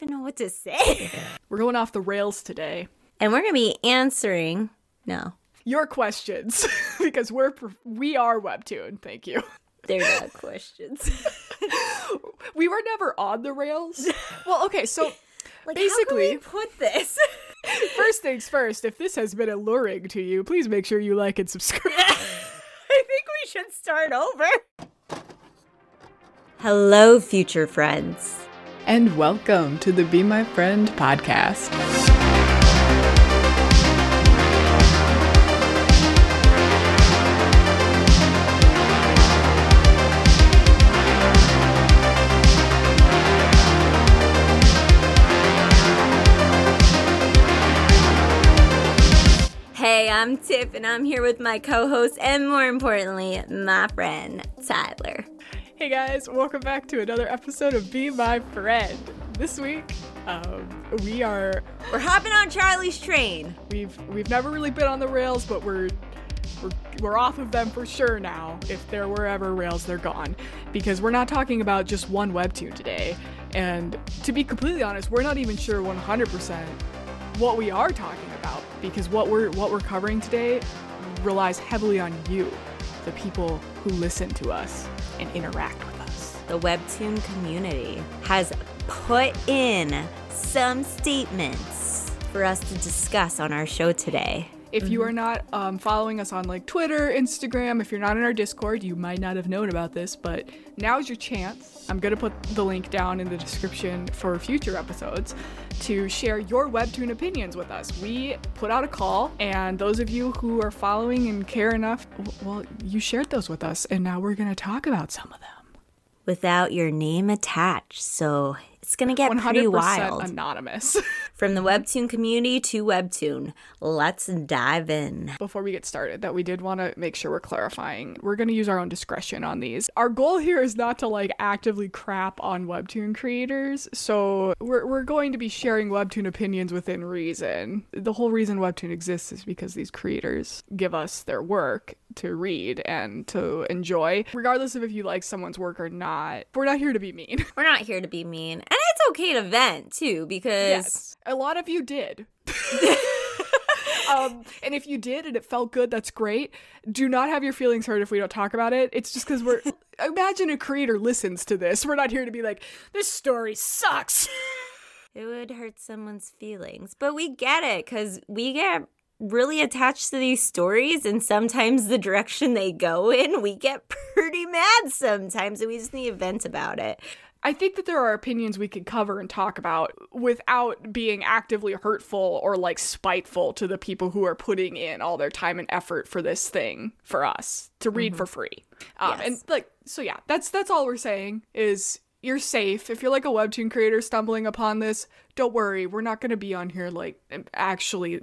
even know what to say. We're going off the rails today. and we're going to be answering. No, Your questions, because we're we are Webtoon. Thank you. they're not questions. We were never on the rails. Well, okay, so Like, Basically- how can we put this? first things first. If this has been alluring to you, please make sure you like and subscribe. I think we should start over. Hello, future friends. And welcome to the Be My Friend podcast. Hey, I'm Tiff, and I'm here with my co host, and more importantly, my friend, Tyler. Hey guys, welcome back to another episode of Be My Friend. This week, um, we are We're hopping on Charlie's train. we've we've never really been on the rails, but we're we're, we're off of them for sure now. If there were ever rails, they're gone. Because we're not talking about just one webtoon today. And to be completely honest, we're not even sure 100% what we are talking about because what we're what we're covering today relies heavily on you, the people who listen to us and interact with us. The Webtoon community has put in some statements for us to discuss on our show today. If you are not um, following us on like Twitter, Instagram, if you're not in our Discord, you might not have known about this, but now's your chance. I'm going to put the link down in the description for future episodes to share your Webtoon opinions with us. We put out a call, and those of you who are following and care enough, well, you shared those with us, and now we're going to talk about some of them. Without your name attached, so it's gonna get pretty 100% wild. anonymous. From the Webtoon community to Webtoon, let's dive in. before we get started that we did want to make sure we're clarifying. We're going to use our own discretion on these. Our goal here is not to like actively crap on webtoon creators. So, we're we're going to be sharing webtoon opinions within reason. The whole reason webtoon exists is because these creators give us their work to read and to enjoy, regardless of if you like someone's work or not. We're not here to be mean. We're not here to be mean, it's okay to vent too, because Yes, a lot of you did. um, and if you did and it felt good, that's great. Do not have your feelings hurt if we don't talk about it. It's just because we're. imagine a creator listens to this. We're not here to be like, this story sucks. it would hurt someone's feelings. But we get it because we get really attached to these stories, and sometimes the direction they go in, we get pretty mad sometimes, and we just need to vent about it. I think that there are opinions we could cover and talk about without being actively hurtful or like spiteful to the people who are putting in all their time and effort for this thing for us to read for free. Um, And like, so yeah, that's that's all we're saying is you're safe. If you're like a webtoon creator stumbling upon this, don't worry. We're not going to be on here like actually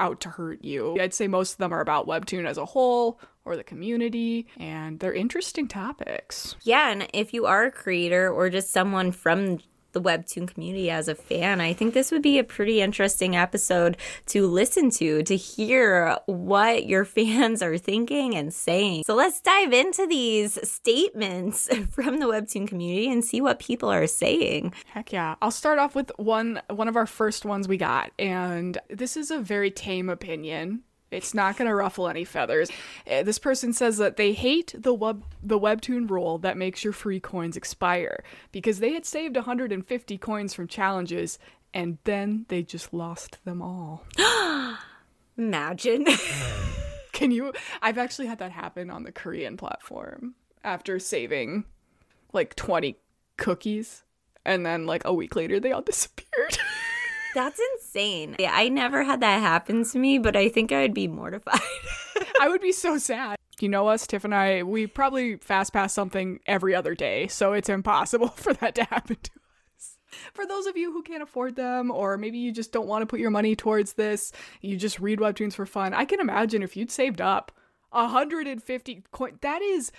out to hurt you. I'd say most of them are about webtoon as a whole or the community, and they're interesting topics. Yeah, and if you are a creator or just someone from the webtoon community as a fan, I think this would be a pretty interesting episode to listen to to hear what your fans are thinking and saying. So let's dive into these statements from the webtoon community and see what people are saying. Heck yeah. I'll start off with one one of our first ones we got and this is a very tame opinion. It's not going to ruffle any feathers. Uh, This person says that they hate the web the webtoon rule that makes your free coins expire because they had saved 150 coins from challenges and then they just lost them all. Imagine. Can you I've actually had that happen on the Korean platform after saving like 20 cookies and then like a week later they all disappeared. That's insane. Yeah, I never had that happen to me, but I think I would be mortified. I would be so sad. You know us, Tiff and I, we probably fast pass something every other day, so it's impossible for that to happen to us. For those of you who can't afford them, or maybe you just don't want to put your money towards this, you just read webtoons for fun. I can imagine if you'd saved up 150 coin. That is,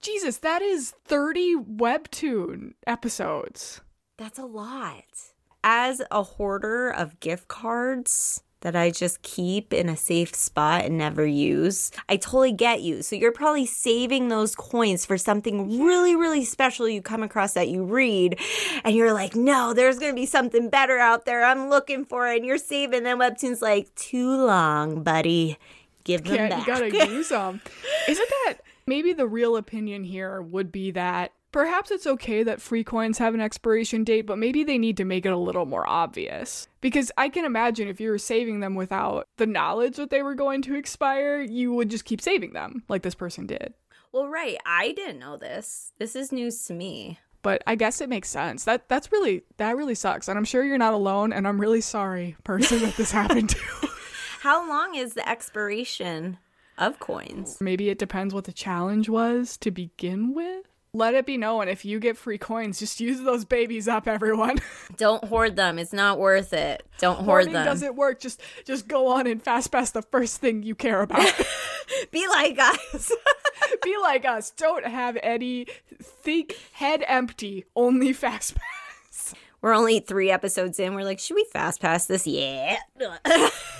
Jesus, that is 30 webtoon episodes. That's a lot. As a hoarder of gift cards, that I just keep in a safe spot and never use. I totally get you. So you're probably saving those coins for something really, really special you come across that you read. And you're like, no, there's to be something better out there. I'm looking for it. And you're saving. And Webtoon's like, too long, buddy. Give them Can't, back. you gotta use them. Isn't that maybe the real opinion here would be that Perhaps it's okay that free coins have an expiration date, but maybe they need to make it a little more obvious. Because I can imagine if you were saving them without the knowledge that they were going to expire, you would just keep saving them, like this person did. well, right. I didn't know this. This is news to me. But I guess it makes sense. That that's really that really sucks. And I'm sure you're not alone and I'm really sorry, person that this happened to. How long is the expiration of coins? Maybe it depends what the challenge was to begin with. Let it be known if you get free coins, just use those babies up, everyone. Don't hoard them. It's not worth it. Don't hoard them. Hoarding them. doesn't work. Just just go on and fast pass the first thing you care about. Be like us. be like us. Don't have any think head empty, only fast pass. We're only three episodes in. We're like, should we fast pass this? Yeah.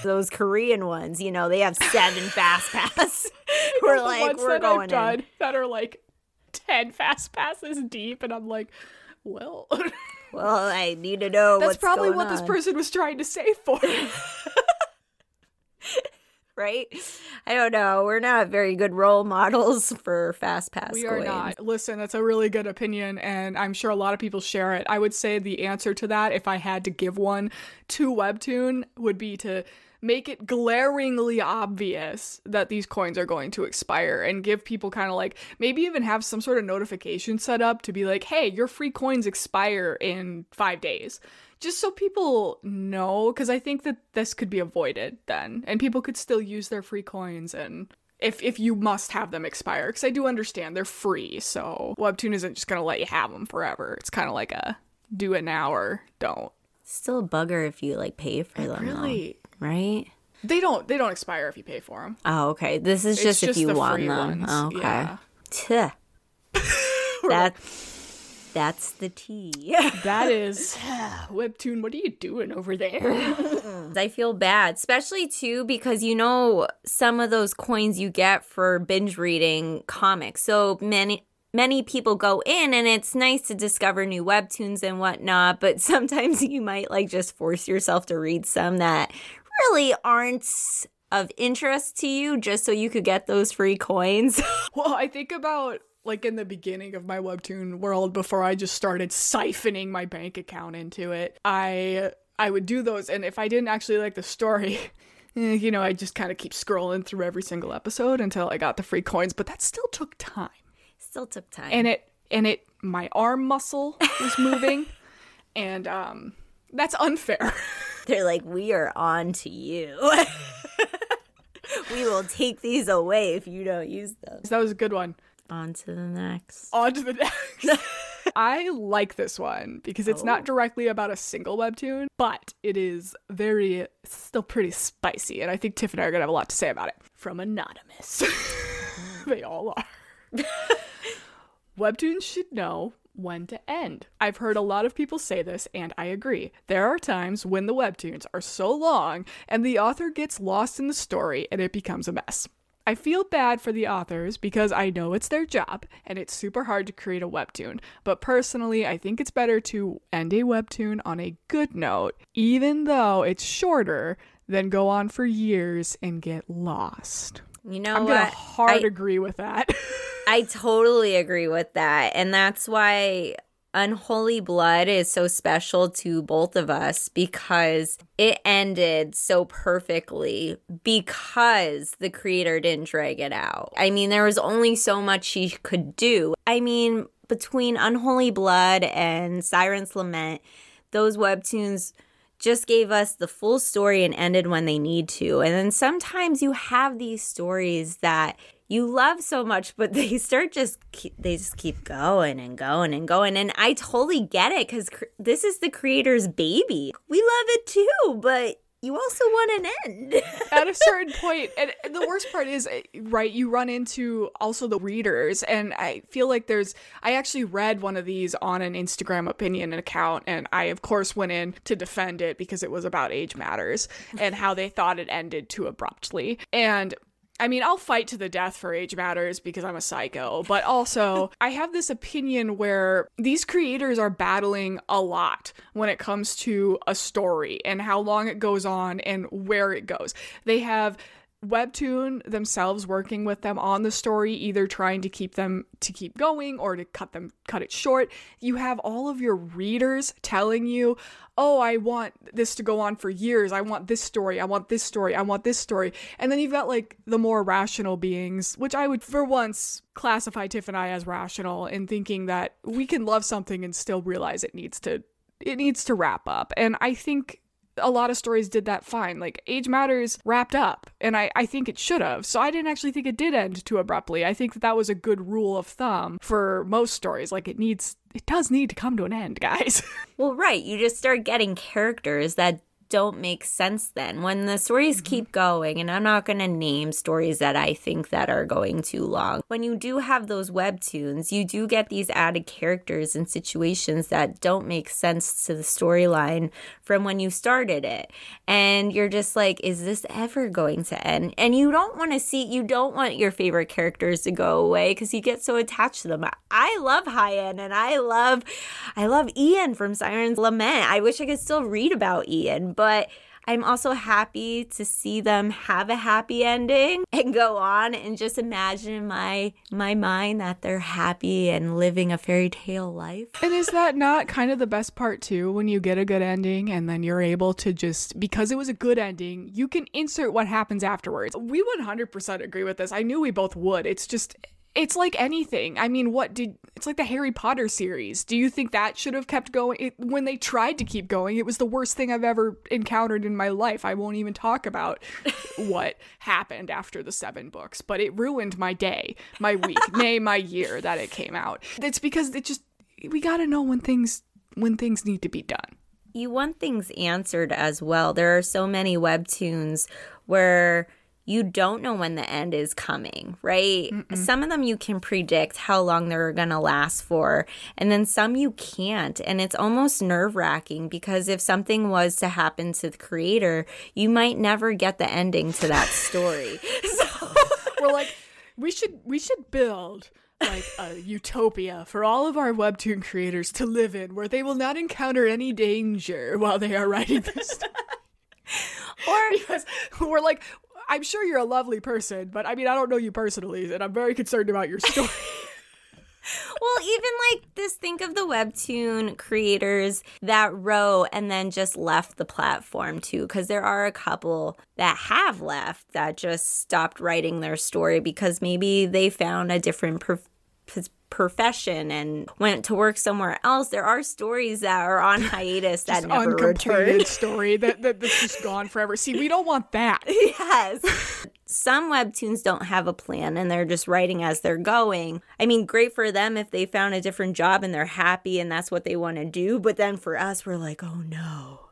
Those Korean ones, you know, they have seven fast pass. We're like, we're that I've going in. that are like ten fast passes deep, and I'm like, well, Well, I need to know that's probably what this person was trying to save for. right? I don't know. We're not very good role models for fast pass. We are coins. not. Listen, that's a really good opinion, and I'm sure a lot of people share it. I would say the answer to that, if I had to give one to Webtoon, would be to make it glaringly obvious that these coins are going to expire and give people kind of like maybe even have some sort of notification set up to be like, hey, your free coins expire in five days. Just so people know, because I think that this could be avoided then, and people could still use their free coins and if if you must have them expire because i do understand they're free so webtoon isn't just going to let you have them forever. It's kind of like a do it now or don't. Still a bugger if you like pay for them, though, really right? they don't they don't expire if you pay for them Oh, okay. This is It's just, if you the want them. Oh, okay. yeah. Tuh. that that's the tea. that is webtoon what are you doing over there I feel bad, especially too because you know some of those coins you get for binge reading comics. So many many people go in and it's nice to discover new webtoons and whatnot, but sometimes you might like just force yourself to read some that really aren't of interest to you just so you could get those free coins. well i think about like in the beginning of my webtoon world before i just started siphoning my bank account into it i i would do those and if i didn't actually like the story eh, you know i just kind of keep scrolling through every single episode until i got the free coins but that still took time Still took time. and it and it my arm muscle was moving and um that's unfair They're like, we are on to you. we will take these away if you don't use them. that was a good one On to the next. on to the next I like this one because it's not oh. directly about a single webtoon, but it is very still pretty spicy, and I think Tiff and I are gonna have a lot to say about it. From Anonymous. they all are. Webtoons should know when to end. I've heard a lot of people say this, and I agree. There are times when the webtoons are so long and the author gets lost in the story and it becomes a mess. I feel bad for the authors because I know it's their job and it's super hard to create a webtoon. But personally, I think it's better to end a webtoon on a good note, even though it's shorter than go on for years and get lost. You know I'm what? gonna hard I- agree with that. I totally agree with that. And that's why Unholy Blood is so special to both of us because it ended so perfectly because the creator didn't drag it out. I mean, there was only so much she could do. I mean, between Unholy Blood and Siren's Lament, those webtoons just gave us the full story and ended when they need to. And then sometimes you have these stories that you love so much, but they start just keep, they just keep going and going and going. And I totally get it because cr- this is the creator's baby. We love it too, but you also want an end. At a certain point, and the worst part is, eh, right, you run into also the readers, and I feel like there's. I actually read one of these on an Instagram opinion account, and I, of course, went in to defend it because it was about age matters and how they thought it ended too abruptly. And I mean, I'll fight to the death for Age Matters because I'm a psycho, but also I have this opinion where these creators are battling a lot when it comes to a story and how long it goes on and where it goes. They have webtoon themselves working with them on the story either trying to keep them to keep going or to cut them cut it short. You have all of your readers telling you oh i want this to go on for years. I want this story. I want this story. I want this story. And then you've got like the more rational beings which i would for once classify tiff and i as rational in thinking that we can love something and still realize it needs to it needs to wrap up. And i think a lot of stories did that fine. Like Age Matters wrapped up, and I, I think it should have. So I didn't actually think it did end too abruptly. I think that that was a good rule of thumb for most stories. Like it needs, it does need to come to an end, guys. well, right. You just start getting characters that don't make sense then. When the stories mm-hmm. keep going and i'm not going to name stories that i think that are going too long when you do have those webtoons you do get these added characters and situations that don't make sense to the storyline from when you started it. And you're just like is this ever going to end? And you don't want to see you don't want your favorite characters to go away because you get so attached to them. I love Hyan and i love i love ian from siren's lament. I wish i could still read about ian but but I'm also happy to see them have a happy ending and go on and just imagine in my my mind that they're happy and living a fairy tale life. And is that not kind of the best part too when you get a good ending and then you're able to just because it was a good ending, you can insert what happens afterwards. We 100% agree with this. I knew we both would. It's just it's like anything. I mean, what did it's like the Harry Potter series. Do you think that should have kept going? It, when they tried to keep going, it was the worst thing I've ever encountered in my life. I won't even talk about what happened after the seven books, but it ruined my day, my week, nay, my year that it came out. It's because it just we got to know when things when things need to be done. You want things answered as well. There are so many webtoons where you don't know when the end is coming, right? Mm-mm. Some of them you can predict how long they're going to last for, and then some you can't. And it's almost nerve wracking because if something was to happen to the creator, you might never get the ending to that story. so we're like, we should we should build like a utopia for all of our webtoon creators to live in where they will not encounter any danger while they are writing this or because we're like I'm sure you're a lovely person, but I mean, I don't know you personally, and I'm very concerned about your story. well, even like this, think of the webtoon creators that wrote and then just left the platform too, because there are a couple that have left that just stopped writing their story because maybe they found a different prof- profession and went to work somewhere else. There are stories that are on hiatus that never return. story that, that that's just gone forever. See, we don't want that. yes. Some webtoons don't have a plan and they're just writing as they're going. I mean, great for them if they found a different job and they're happy and that's what they want to do. But then for us, we're like, oh no,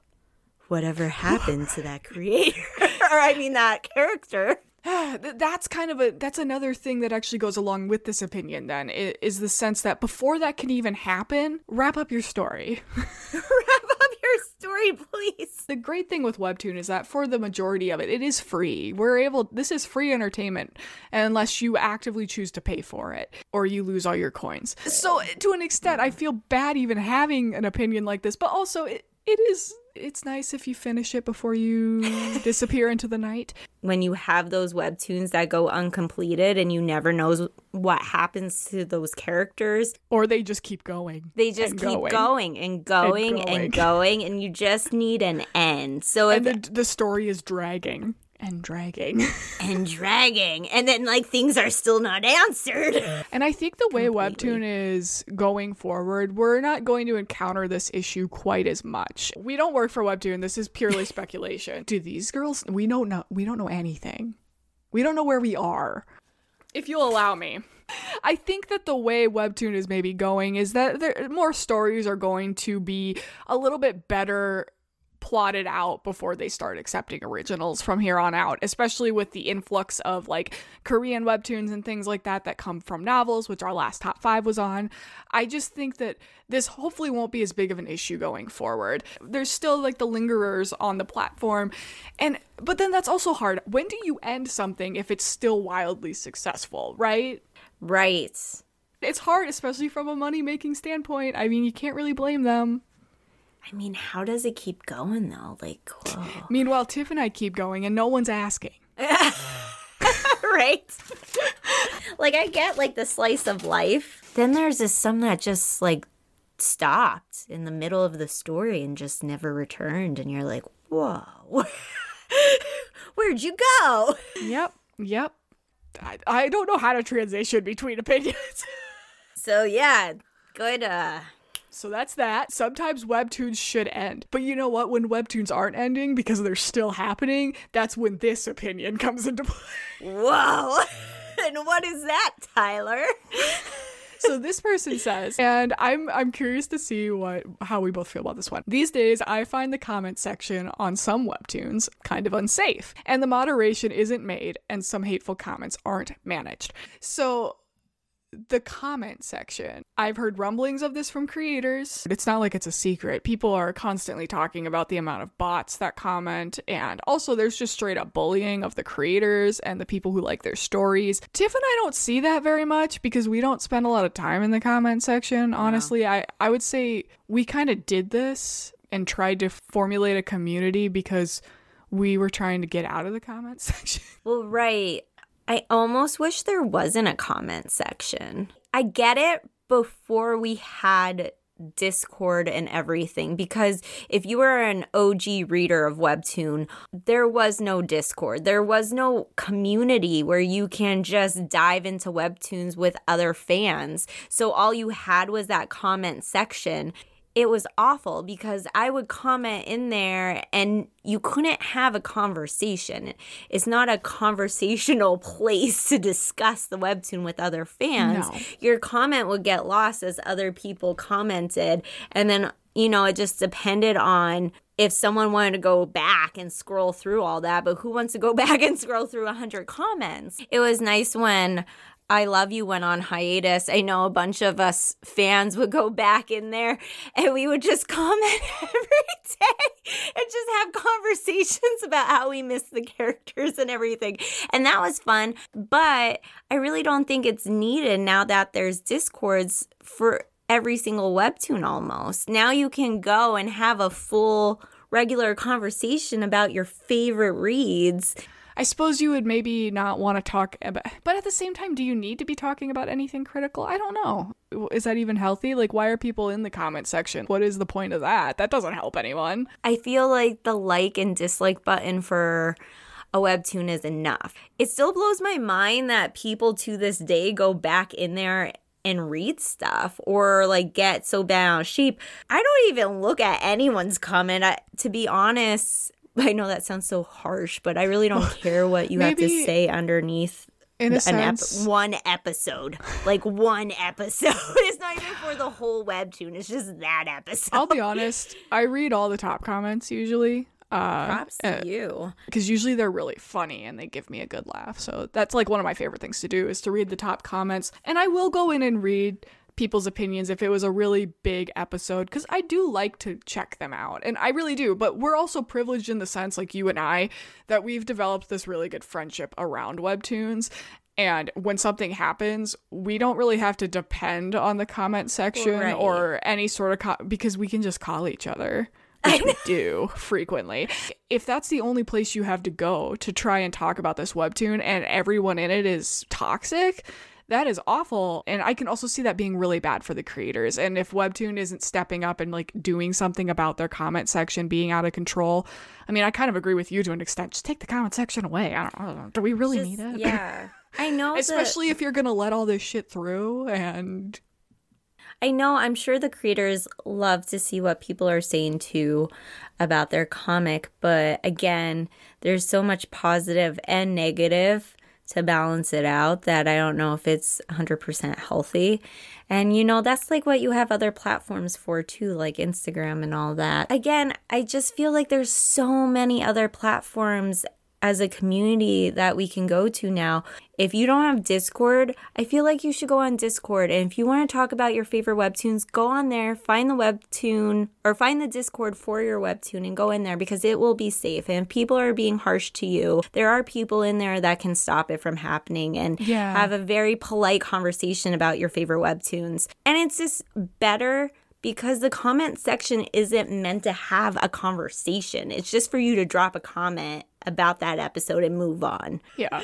whatever happened to that creator? or I mean, that character. that's kind of a that's another thing that actually goes along with this opinion then is the sense that before that can even happen wrap up your story. Wrap up your story please. The great thing with webtoon is that for the majority of it it is free. We're able this is free entertainment unless you actively choose to pay for it or you lose all your coins. So to an extent i feel bad even having an opinion like this but also it, it is it's nice if you finish it before you disappear into the night. When you have those webtoons that go uncompleted and you never know what happens to those characters or they just keep going. They just keep going. going. and going and going and going and you just need an end. So and if the, the story is dragging and dragging. And dragging. And then like things are still not answered. And i think the way Completely. webtoon is going forward we're not going to encounter this issue quite as much. We don't work for webtoon. This is purely speculation. Do these girls we don't know we don't know anything. We don't know where we are. If you'll allow me. I think that the way Webtoon is maybe going is that there, more stories are going to be a little bit better plotted out before they start accepting originals from here on out, especially with the influx of like Korean webtoons and things like that that come from novels, which our last top five was on. I just think that this hopefully won't be as big of an issue going forward. There's still like the lingerers on the platform. And but then that's also hard. When do you end something if it's still wildly successful, right? Right. It's hard, especially from a money making standpoint. I mean, you can't really blame them. I mean, how does it keep going though? Like, whoa. Meanwhile, Tiff and I keep going and no one's asking. right? like I get like the slice of life. Then there's this some that just like stopped in the middle of the story and just never returned and you're like, "Whoa. Where'd you go?" Yep. Yep. I, I don't know how to transition between opinions. so yeah, good uh so that's that. Sometimes webtoons should end. But you know what? When webtoons aren't ending because they're still happening, that's when this opinion comes into play. Whoa. and what is that, Tyler? so this person says, and I'm I'm curious to see what how we both feel about this one. These days, I find the comment section on some webtoons kind of unsafe, and the moderation isn't made, and some hateful comments aren't managed. So the comment section. I've heard rumblings of this from creators. It's not like it's a secret. People are constantly talking about the amount of bots that comment, and also there's just straight up bullying of the creators and the people who like their stories. Tiff and I don't see that very much because we don't spend a lot of time in the comment section. Honestly, I, I would say we kind of did this and tried to formulate a community because we were trying to get out of the comment section. Well, right. I almost wish there wasn't a comment section. I get it before we had Discord and everything because if you were an OG reader of Webtoon, there was no Discord. There was no community where you can just dive into Webtoons with other fans. So all you had was that comment section it was awful because I would comment in there and you couldn't have a conversation. It's not a conversational place to discuss the webtoon with other fans. No. Your comment would get lost as other people commented. And then, you know, it just depended on if someone wanted to go back and scroll through all that, but who wants to go back and scroll through 100 comments? It was nice when I Love Yoo went on hiatus, I know a bunch of us fans would go back in there and we would just comment every day and just have conversations about how we miss the characters and everything. And that was fun. But I really don't think it's needed now that there's discords for every single webtoon almost. Now you can go and have a full regular conversation about your favorite reads I suppose you would maybe not want to talk about, but at the same time, do you need to be talking about anything critical? I don't know. Is that even healthy? Like, why are people in the comment section? What is the point of that? That doesn't help anyone. I feel like the like and dislike button for a webtoon is enough. It still blows my mind that people to this day go back in there and read stuff or like get so bad on sheep. I don't even look at anyone's comment. I, to be honest, I know that sounds so harsh, but I really don't care what you have to say underneath in a sense, ep- one episode, like one episode. it's not even for the whole webtoon. It's just that episode. I'll be honest. I read all the top comments usually. Uh, Props to uh, you. Because usually they're really funny and they give me a good laugh. So that's like one of my favorite things to do is to read the top comments. And I will go in and read people's opinions if it was a really big episode because I do like to check them out and I really do. But we're also privileged in the sense, like you and I, that we've developed this really good friendship around webtoons. And when something happens, we don't really have to depend on the comment section right. or any sort of co- because we can just call each other which we do frequently. If that's the only place you have to go to try and talk about this webtoon and everyone in it is toxic, that is awful. And I can also see that being really bad for the creators. And if Webtoon isn't stepping up and like doing something about their comment section being out of control, I mean, I kind of agree with you to an extent. Just take the comment section away. I don't, I don't know. Do we really Just, need it? Yeah. I know. Especially that... if you're going to let all this shit through and. I know, I'm sure the creators love to see what people are saying too about their comic, but again, there's so much positive and negative to balance it out that I don't know if it's 100% healthy. And you know, that's like what you have other platforms for too, like Instagram and all that. Again, I just feel like there's so many other platforms as a community that we can go to now. If you don't have Discord, I feel like you should go on Discord. And if you want to talk about your favorite webtoons, go on there, find the webtoon or find the Discord for your webtoon and go in there because it will be safe. And if people are being harsh to you, there are people in there that can stop it from happening and Yeah. have a very polite conversation about your favorite webtoons. And it's just better because the comment section isn't meant to have a conversation. It's just for you to drop a comment about that episode and move on. Yeah.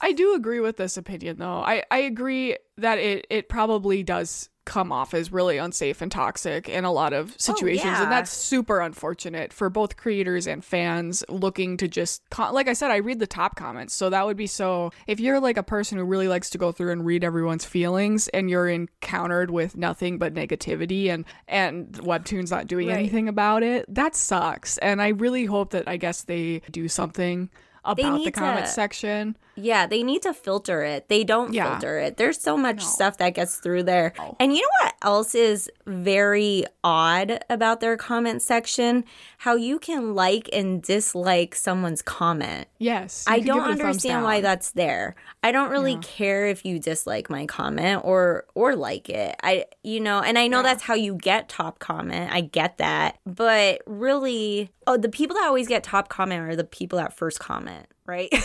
I do agree with this opinion though. I, I agree that it, it probably does come off as really unsafe and toxic in a lot of oh, situations yeah. and that's super unfortunate for both creators and fans looking to just con- like I said I read the top comments so that would be so if you're like a person who really likes to go through and read everyone's feelings and you're encountered with nothing but negativity and and webtoons not doing Right. anything about it that sucks and I really hope that I guess they do something about the comment to- section Yeah, they need to filter it. They don't Yeah. filter it. There's so much No. stuff that gets through there. No. And you know what else is very odd about their comment section? How you can like and dislike someone's comment. Yes. I don't give it a thumbs understand why that's there. I don't really Yeah. care if you dislike my comment or or like it. I you know, and I know Yeah. that's how you get top comment. I get that. But really, oh, the people that always get top comment are the people that first comment, right?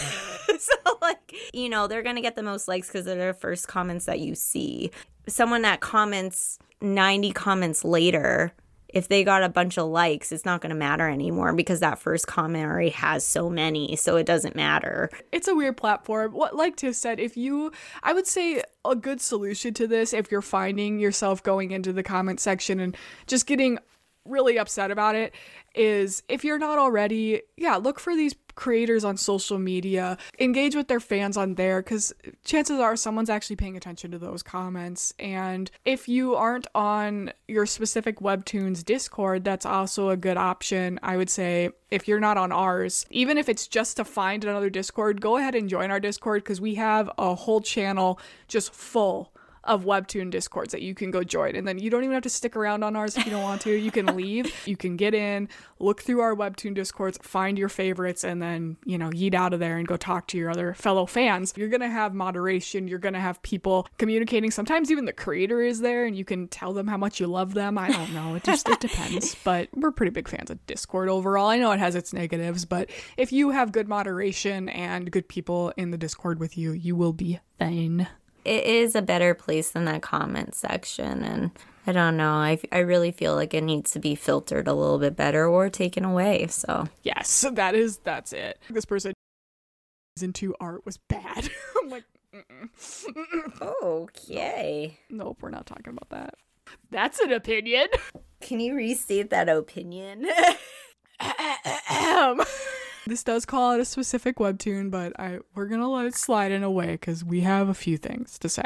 Mm-hmm. so like, you know, they're going to get the most likes cuz they're the first comments that you see. Someone that comments 90 comments later if they got a bunch of likes, it's not going to matter anymore because that first comment already has so many, so it doesn't matter. It's a weird platform. What like Tiff said, if you I would say a good solution to this if you're finding yourself going into the comment section and just getting really upset about it is if you're not already, yeah, look for these creators on social media, engage with their fans on there cuz chances are someone's actually paying attention to those comments. And if you aren't on your specific webtoons discord that's also a good option i would say if you're not on ours. Even if it's just to find another discord go ahead and join our discord because we have a whole channel just full of webtoon discords that you can go join. And then you don't even have to stick around on ours if you don't want to. You can leave. You can get in look through our webtoon discords find your favorites and then you know yeet out of there and go talk to your other fellow fans. You're gonna have moderation. You're gonna have people communicating. Sometimes even the creator is there and you can tell them how much you love them. I don't know. It just it depends. But we're pretty big fans of discord overall. I know it has its negatives but if you have good moderation and good people in the discord with you you will be fine It is a better place than that comment section, and I don't know. I, I really feel like it needs to be filtered a little bit better or taken away. So Yes, that is that's it. This person into art was bad. I'm like, mm-mm, mm-mm. okay. nope, we're not talking about that. That's an opinion. Can you restate that opinion? This does call out a specific webtoon, but I we're gonna let it slide in a way because we have a few things to say.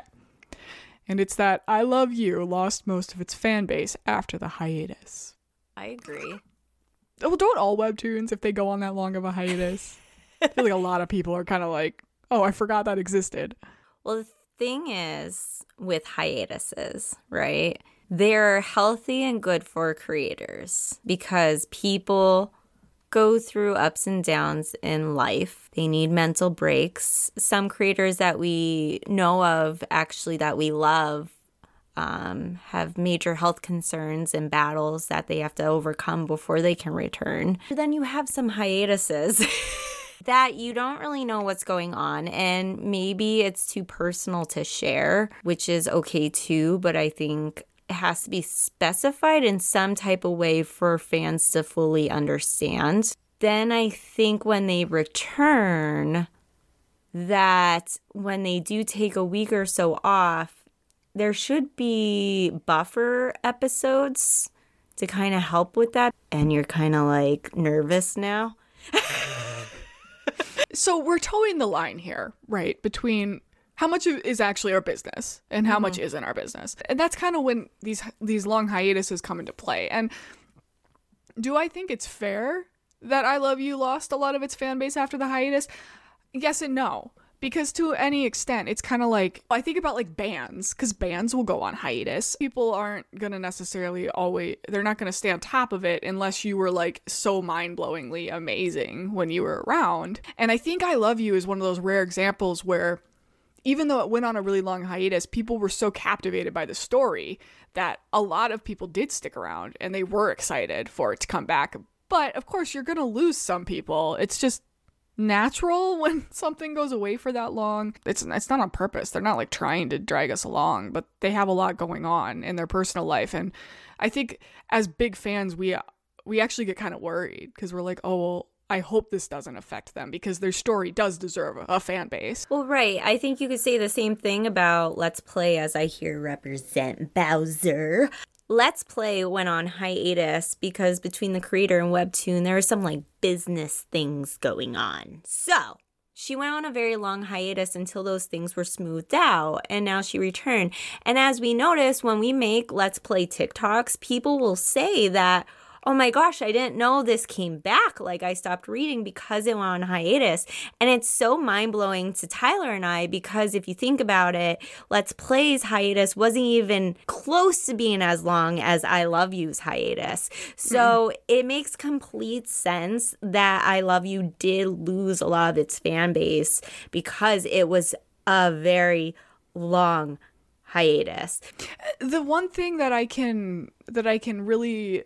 And it's that I Love Yoo lost most of its fan base after the hiatus. I agree. Oh, well, don't all webtoons if they go on that long of a hiatus? I feel like a lot of people are kind of like, oh, I forgot that existed. Well, the thing is with hiatuses, right? They're healthy and good for creators because people go through ups and downs in life. They need mental breaks. Some creators that we know of, actually, that we love, um, have major health concerns and battles that they have to overcome before they can return. Then you have some hiatuses. that you don't really know what's going on and maybe it's too personal to share, which is okay too, but I think has to be specified in some type of way for fans to fully understand. Then I think when they return, that when they do take a week or so off, there should be buffer episodes to kind of help with that. And you're kind of like nervous now. So we're towing the line here, right, between how much is actually our business and how much mm-hmm. isn't our business. And that's kind of when these these long hiatuses come into play. And do I think it's fair that I Love Yoo lost a lot of its fan base after the hiatus? Yes and no. because to any extent it's kind of like i think about like bands because bands will go on hiatus people aren't gonna necessarily always they're not gonna stay on top of it unless you were like so mind-blowingly amazing when you were around and i think i love Yoo is one of those rare examples where even though it went on a really long hiatus, people were so captivated by the story that a lot of people did stick around and they were excited for it to come back. But of course, you're going to lose some people. It's just natural when something goes away for that long. It's it's not on purpose. They're not like trying to drag us along, but they have a lot going on in their personal life and I think as big fans we we actually get kind of worried because we're like, "Oh, well, I hope this doesn't affect them because their story does deserve a fan base. Well, right. I think you could say the same thing about Let's Play as I hear represent Bowser. Let's Play went on hiatus because between the creator and Webtoon, there are some like business things going on. So she went on a very long hiatus until those things were smoothed out, and now she returned. And as we notice, when we make Let's Play TikToks, people will say that oh my gosh, I didn't know this came back. Like I stopped reading because it went on hiatus. And it's so mind blowing to Tyler and I because if you think about it, Let's Play's hiatus wasn't even close to being as long as I Love Yoo's hiatus. So mm. it makes complete sense that I Love Yoo did lose a lot of its fan base because it was a very long hiatus. The one thing that I can that I can really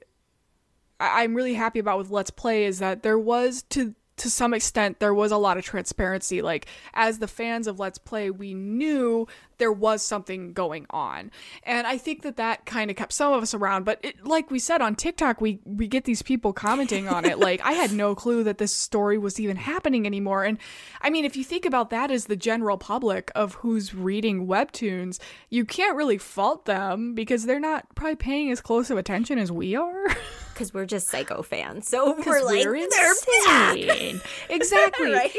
I'm really happy about with Let's Play is that there was to to some extent there was a lot of transparency. Like as the fans of let's play we knew there was something going on and i think that that kind of kept some of us around but it, like we said on tiktok we we get these people commenting on it like i had no clue that this story was even happening anymore and i mean if you think about that as the general public of who's reading webtoons you can't really fault them because they're not probably paying as close of attention as we are because we're just psycho fans. So we're like, we're they're back. exactly. right?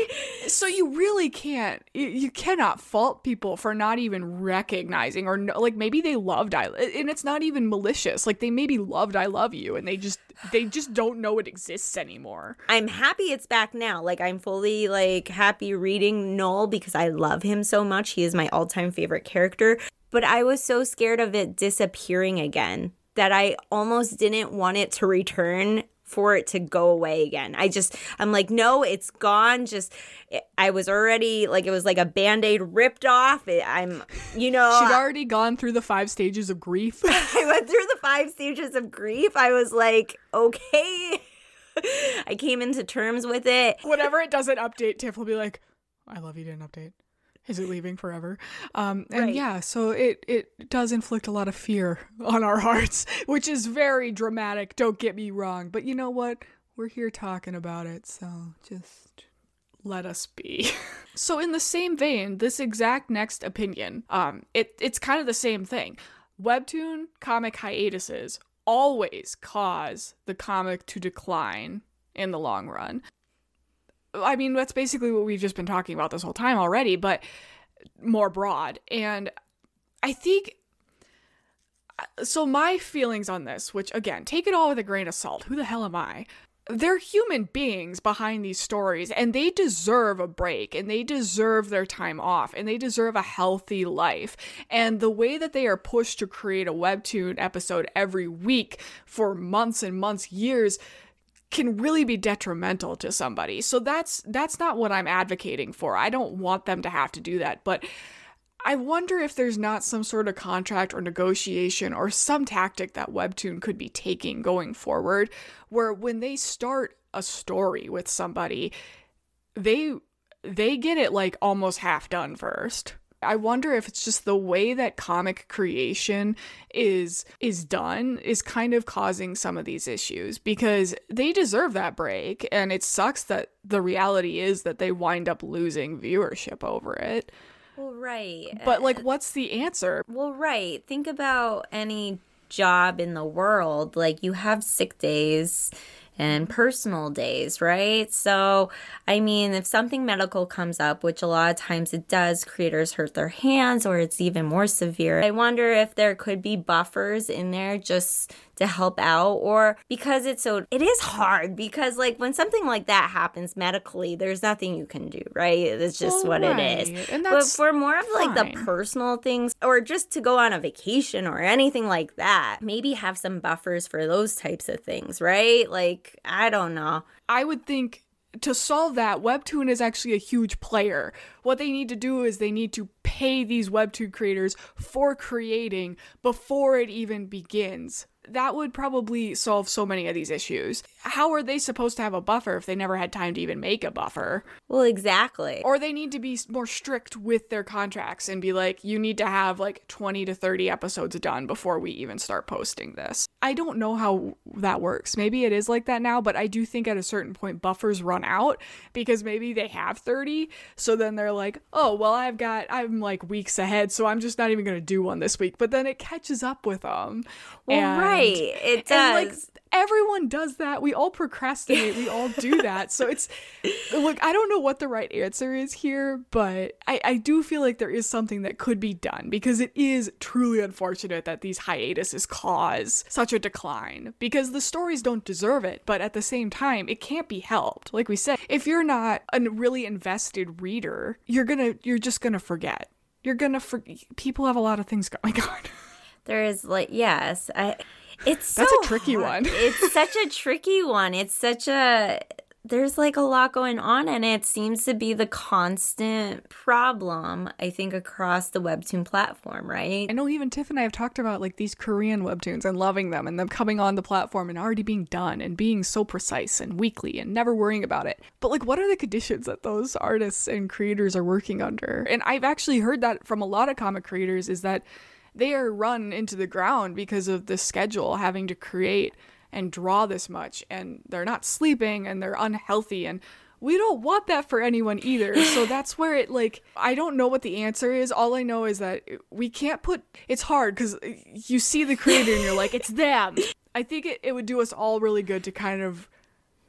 So you really can't, you, you, cannot fault people for not even recognizing or no, like maybe they loved I, and it's not even malicious. Like they maybe loved I Love Yoo and they just, they just don't know it exists anymore. I'm happy it's back now. Like I'm fully like happy reading Noel because I love him so much. He is my all time favorite character. But I was so scared of it disappearing again that I almost didn't want it to return for it to go away again. I just, I'm like, no, it's gone. Just, I was already like, it was like a band aid ripped off. I'm, you know. She'd already gone through the five stages of grief. I went through the five stages of grief. I was like, okay. I came into terms with it. Whenever it doesn't update, Tiff will be like, I love Yoo didn't update is it leaving forever? Um, and right. yeah so it it does inflict a lot of fear on our hearts which is very dramatic don't get me wrong. But you know what? We're here talking about it so just let us be. So in the same vein this exact next opinion um it it's kind of the same thing. Webtoon comic hiatuses always cause the comic to decline in the long run I mean, that's basically what we've just been talking about this whole time already, but more broad. And I think uh, so. My feelings on this, which again, take it all with a grain of salt. Who the hell am I? They're human beings behind these stories, and they deserve a break, and they deserve their time off, and they deserve a healthy life. And the way that they are pushed to create a webtoon episode every week for months and months, years, can really be detrimental to somebody. So that's that's not what I'm advocating for. I don't want them to have to do that, but I wonder if there's not some sort of contract or negotiation or some tactic that Webtoon could be taking going forward where when they start a story with somebody, they they get it like almost half done first. I wonder if it's just the way that comic creation is is done is kind of causing some of these issues because they deserve that break and it sucks that the reality is that they wind up losing viewership over it. Well, right. But like what's the answer? Well, right. Think about any job in the world like you have sick days and personal days, right? So, I mean, if something medical comes up, which a lot of times it does, creators hurt their hands or it's even more severe. I wonder if there could be buffers in there just to help out or because it's so it is hard because like when something like that happens medically there's nothing you can do right it's just Well, what right. it is And but for more of like the personal things or just to go on a vacation or anything like that maybe have some buffers for those types of things right like i don't know I would think to solve that, Webtoon is actually a huge player. What they need to do is they need to pay these Webtoon creators for creating before it even begins. That would probably solve so many of these issues. How are they supposed to have a buffer if they never had time to even make a buffer? well exactly Or they need to be more strict with their contracts and be like, you need to have like 20 to 30 episodes done before we even start posting this. I don't know how that works. Maybe it is like that now, but I do think at a certain point buffers run out because maybe they have 30. So then they're like, oh, well, I've got, I'm like weeks ahead, so I'm just not even going to do one this week. But then it catches up with them. well right it does And like everyone does that. We all procrastinate. We all do that. So it's look, I don't know what the right answer is here, but I, I do feel like there is something that could be done because it is truly unfortunate that these hiatuses cause such a decline because the stories don't deserve it, but at the same time, it can't be helped. Like we said, if you're not a really invested reader, you're gonna you're just gonna forget. You're gonna forget. people have a lot of things going on. There is like yes, I. It's That's so a tricky hard. one. it's such a tricky one. It's such a there's like a lot going on and it seems to be the constant problem I think across the webtoon platform, right? I know even Tiff and I have talked about like these Korean webtoons and loving them and them coming on the platform and already being done and being so precise and weekly and never worrying about it. But like what are the conditions that those artists and creators are working under? And I've actually heard that from a lot of comic creators is that they are run into the ground because of the schedule having to create and draw this much and they're not sleeping and they're unhealthy and we don't want that for anyone either. So that's where it like I don't know what the answer is. All I know is that we can't put it's hard cuz you see the creator and you're like it's them. I think it, it would do us all really good to kind of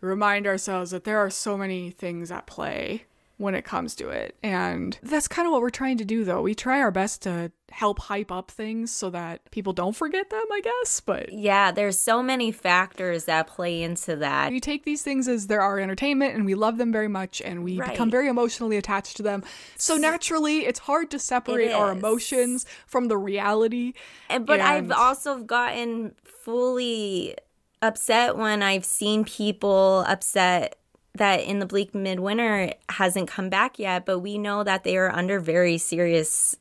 remind ourselves that there are so many things at play when it comes to it. And that's kind of what we're trying to do though. We try our best to help hype up things so that people don't forget them, I guess, but Yeah, there's so many factors that play into that. we take these things as they're our entertainment and we love them very much and we become very emotionally attached to them. So naturally, it's hard to separate our emotions from the reality. And, but I've also gotten fully upset when I've seen people upset that in the bleak midwinter hasn't come back yet, but we know that they are under very serious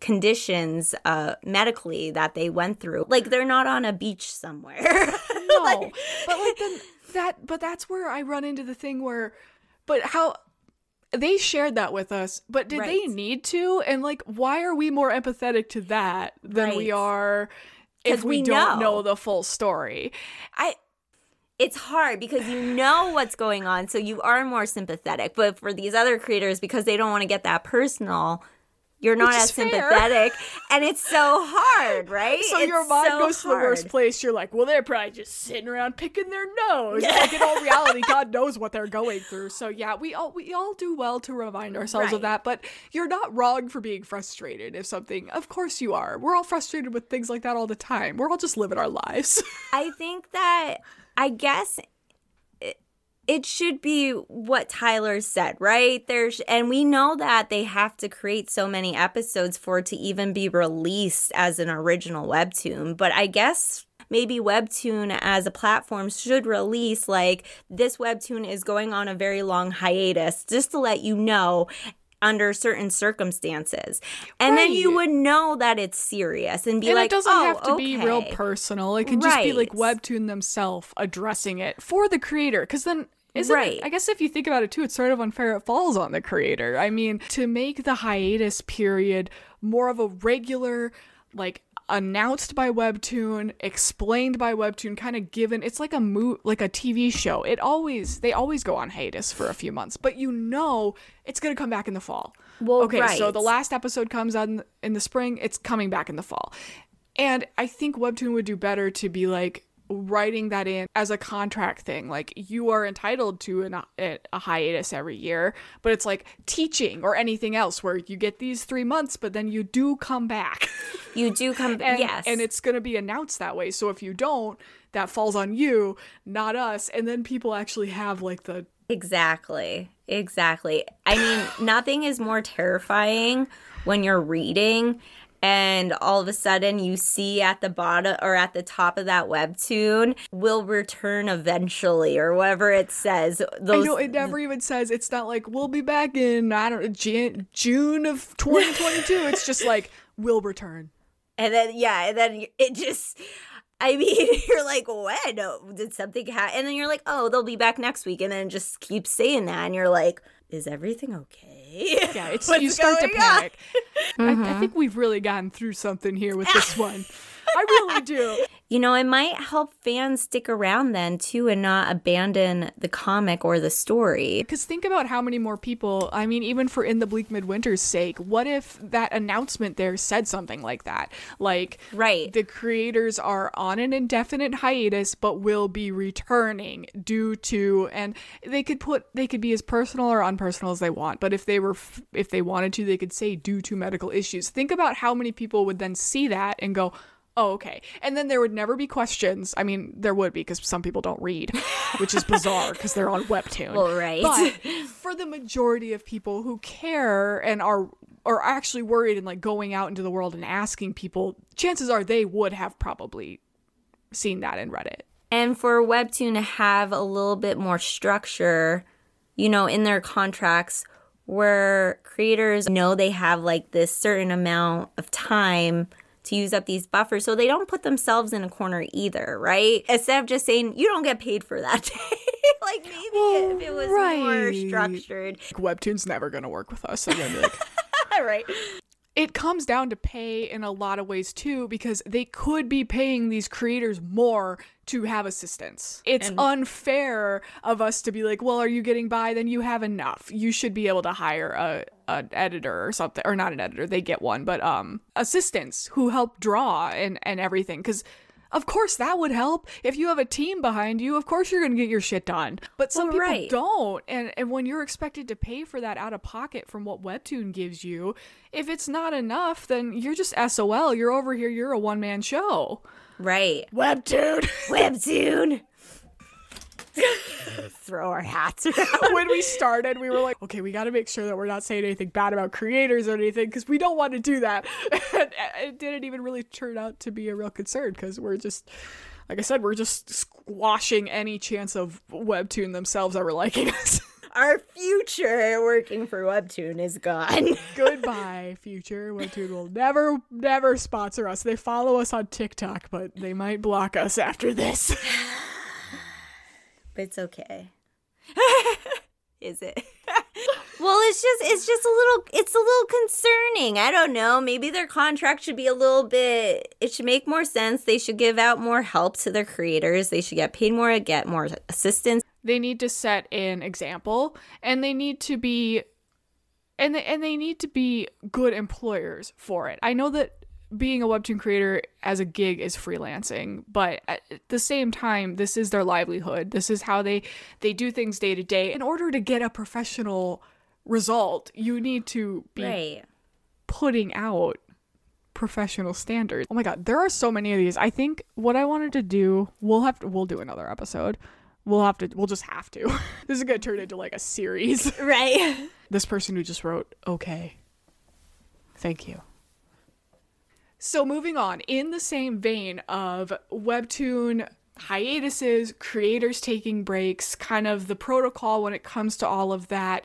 conditions uh medically that they went through like they're not on a beach somewhere No, but like then that, but that's where I run into the thing where, but how they shared that with us, but did they need to? And like, why are we more empathetic to that than we are If we, we don't know. know the full story? I it's hard because you know what's going on so you are more sympathetic but for these other creators because they don't want to get that personal you're not as sympathetic and it's so hard right So It's your mind so goes to the worst place. You're like, well, they're probably just sitting around picking their nose. like in all reality, God knows what they're going through. So yeah, we all we all do well to remind ourselves of that. But you're not wrong for being frustrated if something. Of course you are. We're all frustrated with things like that all the time. We're all just living our lives. I think that I guess it, should be what Tyler said, right? There's and we know that they have to create so many episodes for it to even be released as an original webtoon, but I guess maybe webtoon as a platform should release like this webtoon is going on a very long hiatus just to let you know under certain circumstances and then you would know that it's serious and be and like it doesn't oh, have to be real personal. It can just be like Webtoon themselves addressing it for the creator. Because then, isn't Right. it, I guess if you think about it too, it's sort of unfair. It falls on the creator. I mean, to make the hiatus period more of a regular, like announced by webtoon explained by webtoon kind of given it's like a mo- like a tv show. It always they always go on hiatus for a few months but you know it's going to come back in the fall. Well, okay so the last episode comes out in the spring it's coming back in the fall. And i think webtoon would do better to be like writing that in as a contract thing. Like you are entitled to an, a, a hiatus every year, but it's like teaching or anything else where you get these three months, but then you do come back. You do come back. yes. and it's going to be announced that way. So if you don't, that falls on you, not us. And then people actually have like the Exactly. Exactly. I mean, nothing is more terrifying when you're reading and all of a sudden you see at the bottom or at the top of that webtoon will return eventually or whatever it says. Those I know it never even says it's not like we'll be back in I don't know Jan- June of 2022. it's just like we'll return. and then yeah, and then it just I mean, you're like, when Oh, did something happen? And then you're like, oh, they'll be back next week, and then it just keep saying that, and you're like, is everything okay? Yeah, it's you start to going on? panic. Mm-hmm. I, I think we've really gotten through something here with this one. I really do. You know, it might help fans stick around then too and not abandon the comic or the story. Because think about how many more people, I mean, even for In the Bleak Midwinter's sake, what if that announcement there said something like that? Like, Right. the creators are on an indefinite hiatus, but will be returning due to, and they could put, they could be as personal or unpersonal as they want, but if they were, if they wanted to, they could say due to medical issues. Think about how many people would then see that and go, Oh, okay. And then there would never be questions. I mean, there would be because some people don't read, which is bizarre because they're on Webtoon. Well, right. But for the majority of people who care and are are actually worried and like going out into the world and asking people, chances are they would have probably seen that and read it. And for Webtoon to have a little bit more structure, you know, in their contracts where creators know they have like this certain amount of time to use up these buffers so they don't put themselves in a corner either, right? Instead of just saying you don't get paid for that day. like maybe if it was more right. structured. Webtoon's never gonna work with us. Be like, right. it comes down to pay in a lot of ways too because they could be paying these creators more to have assistance. It's unfair of us to be like, "Well, are you getting by? Then you have enough. You should be able to hire a an editor or something or not an editor, they get one, but um assistants who help draw and and everything cuz of course that would help. If you have a team behind you, of course you're going to get your shit done. But some Well, people right. don't. And and when you're expected to pay for that out of pocket from what Webtoon gives you, if it's not enough, then you're just SOL. You're over here, you're a one-man show. Right. Webtoon. Webtoon. Throw our hats around. when we started, we were like, okay, we got to make sure that we're not saying anything bad about creators or anything because we don't want to do that. and it didn't even really turn out to be a real concern because we're just, like I said, we're just squashing any chance of Webtoon themselves ever liking us. Our future working for Webtoon is gone. Goodbye, future. Webtoon will never, never sponsor us. They follow us on TikTok, but they might block us after this. but it's okay. Is it? well, it's just it's just a little it's a little concerning. I don't know. Maybe their contract should be a little bit it should make more sense. They should give out more help to their creators. They should get paid more, get more assistance. they need to set an example and they need to be and they, and they need to be good employers for it. I know that being a webtoon creator as a gig is freelancing, but at the same time this is their livelihood. This is how they they do things day to day. In order to get a professional result, you need to be Right. putting out professional standards. Oh my god, there are so many of these. I think what I wanted to do, we'll have to we'll do another episode. We'll have to we'll just have to. this is going to turn into like a series. Right. this person who just wrote, "Okay. Thank you." So moving on, in the same vein of webtoon hiatuses, creators taking breaks, kind of the protocol when it comes to all of that,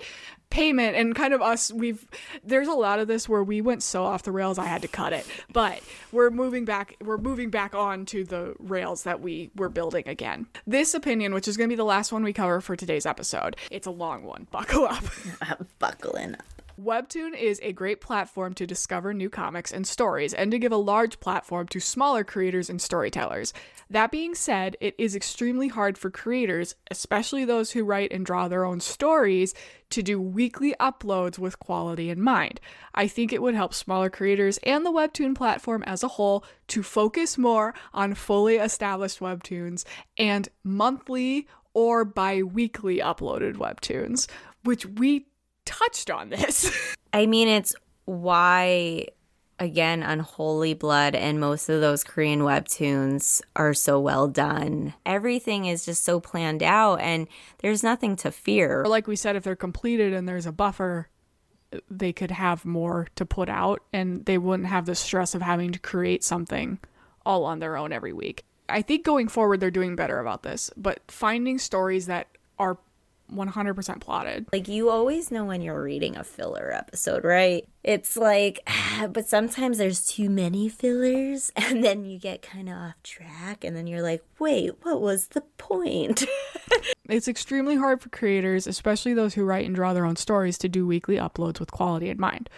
payment and kind of us we've there's a lot of this where we went so off the rails I had to cut it. But we're moving back we're moving back on to the rails that we were building again. This opinion, which is going to be the last one we cover for today's episode. It's a long one. Buckle up. I'm buckling up. Webtoon is a great platform to discover new comics and stories and to give a large platform to smaller creators and storytellers. That being said, it is extremely hard for creators, especially those who write and draw their own stories, to do weekly uploads with quality in mind. I think it would help smaller creators and the Webtoon platform as a whole to focus more on fully established Webtoons and monthly or bi weekly uploaded Webtoons, which we touched on this. I mean, it's why again, Unholy Blood and most of those Korean webtoons are so well done. Everything is just so planned out and there's nothing to fear. Like we said, if they're completed and there's a buffer, they could have more to put out and they wouldn't have the stress of having to create something all on their own every week. I think going forward, they're doing better about this, but finding stories that are 100% plotted. Like you always know when you're reading a filler episode, right? It's like, ah, but sometimes there's too many fillers and then you get kind of off track and then you're like, wait, what was the point? it's extremely hard for creators, especially those who write and draw their own stories, to do weekly uploads with quality in mind.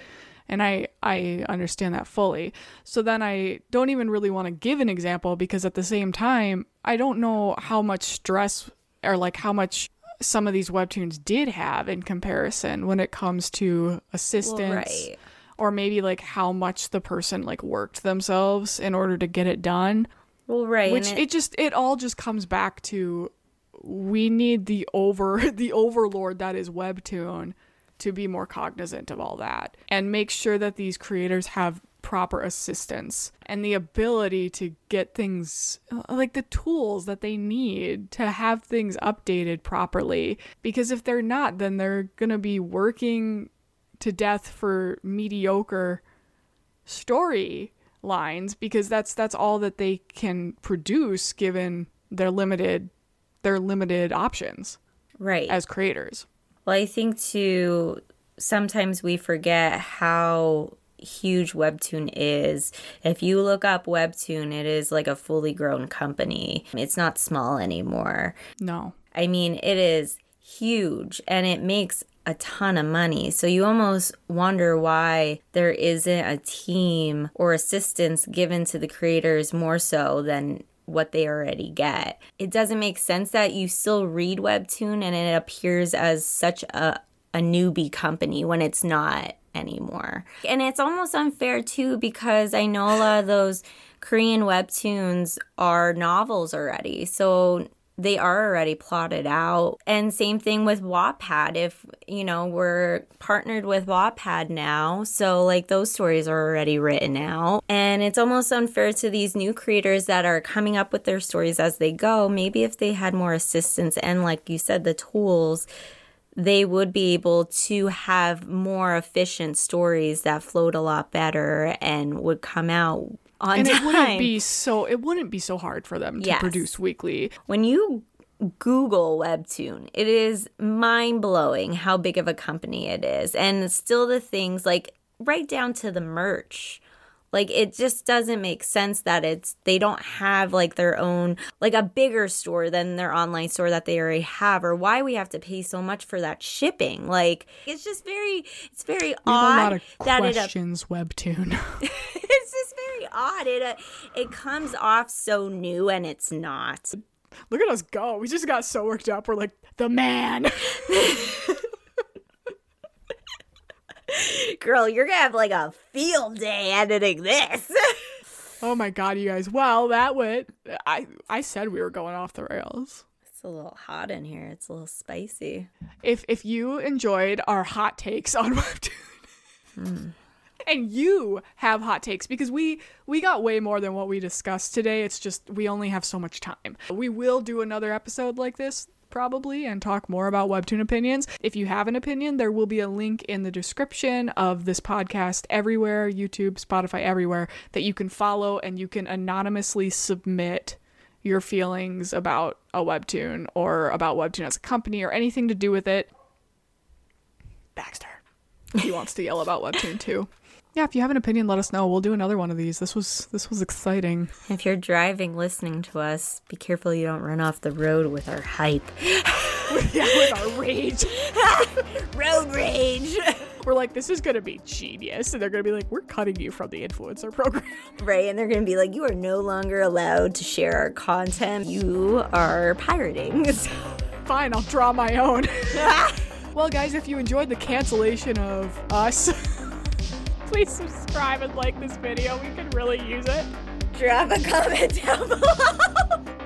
And I, I understand that fully. So then I don't even really want to give an example because at the same time, I don't know how much stress or like how much some of these webtoons did have in comparison when it comes to assistance well, right. or maybe like how much the person like worked themselves in order to get it done well right which it-, it just it all just comes back to we need the over the overlord that is webtoon to be more cognizant of all that and make sure that these creators have proper assistance and the ability to get things uh, like the tools that they need to have things updated properly. Because if they're not, then they're going to be working to death for mediocre story lines because that's that's all that they can produce given their limited their limited options right as creators well i think too sometimes we forget how huge Webtoon is. If you look up Webtoon, it is like a fully grown company. It's not small anymore. No. I mean, it is huge and it makes a ton of money. So you almost wonder why there isn't a team or assistance given to the creators more so than what they already get. It doesn't make sense that you still read Webtoon and it appears as such a, a newbie company when it's not anymore. And it's almost unfair too because I know a lot of those Korean webtoons are novels already. So they are already plotted out. And same thing with Wattpad. If, you know, we're partnered with Wattpad now, so like those stories are already written out. And it's almost unfair to these new creators that are coming up with their stories as they go. Maybe if they had more assistance and, like you said, the tools they would be able to have more efficient stories that flowed a lot better and would come out on and time. it wouldn't be so it wouldn't be so hard for them to yes. produce weekly. When you Google Webtoon, it is mind blowing how big of a company it is, and still the things like right down to the merch like it just doesn't make sense that it's they don't have like their own like a bigger store than their online store that they already have or why we have to pay so much for that shipping. Like it's just very it's very we odd a lot of that questions it, uh, webtoon. it's just very odd. It uh, it comes off so new and it's not. Look at us go. We just got so worked up. We're like the man. Girl, you're gonna have like a field day editing this. oh my god, you guys. Well, that went I I said we were going off the rails. It's a little hot in here. It's a little spicy. If if you enjoyed our hot takes on Webtoon. Hmm. And you have hot takes because we we got way more than what we discussed today. It's just we only have so much time. We will do another episode like this probably and talk more about Webtoon opinions. If you have an opinion, there will be a link in the description of this podcast everywhere YouTube, Spotify, everywhere that you can follow and you can anonymously submit your feelings about a Webtoon or about Webtoon as a company or anything to do with it. Baxter. If he wants to yell about Webtoon too yeah, if you have an opinion, let us know. We'll do another one of these. This was this was exciting. If you're driving, listening to us, be careful you don't run off the road with our hype. yeah, with our rage. road rage. We're like, this is gonna be genius, and they're gonna be like, we're cutting you from the influencer program. Right, and they're going to be like, you are no longer allowed to share our content. You are pirating. Fine, I'll draw my own. well, guys, if you enjoyed the cancellation of us, please subscribe and like this video. We could really use it. Drop a comment down below.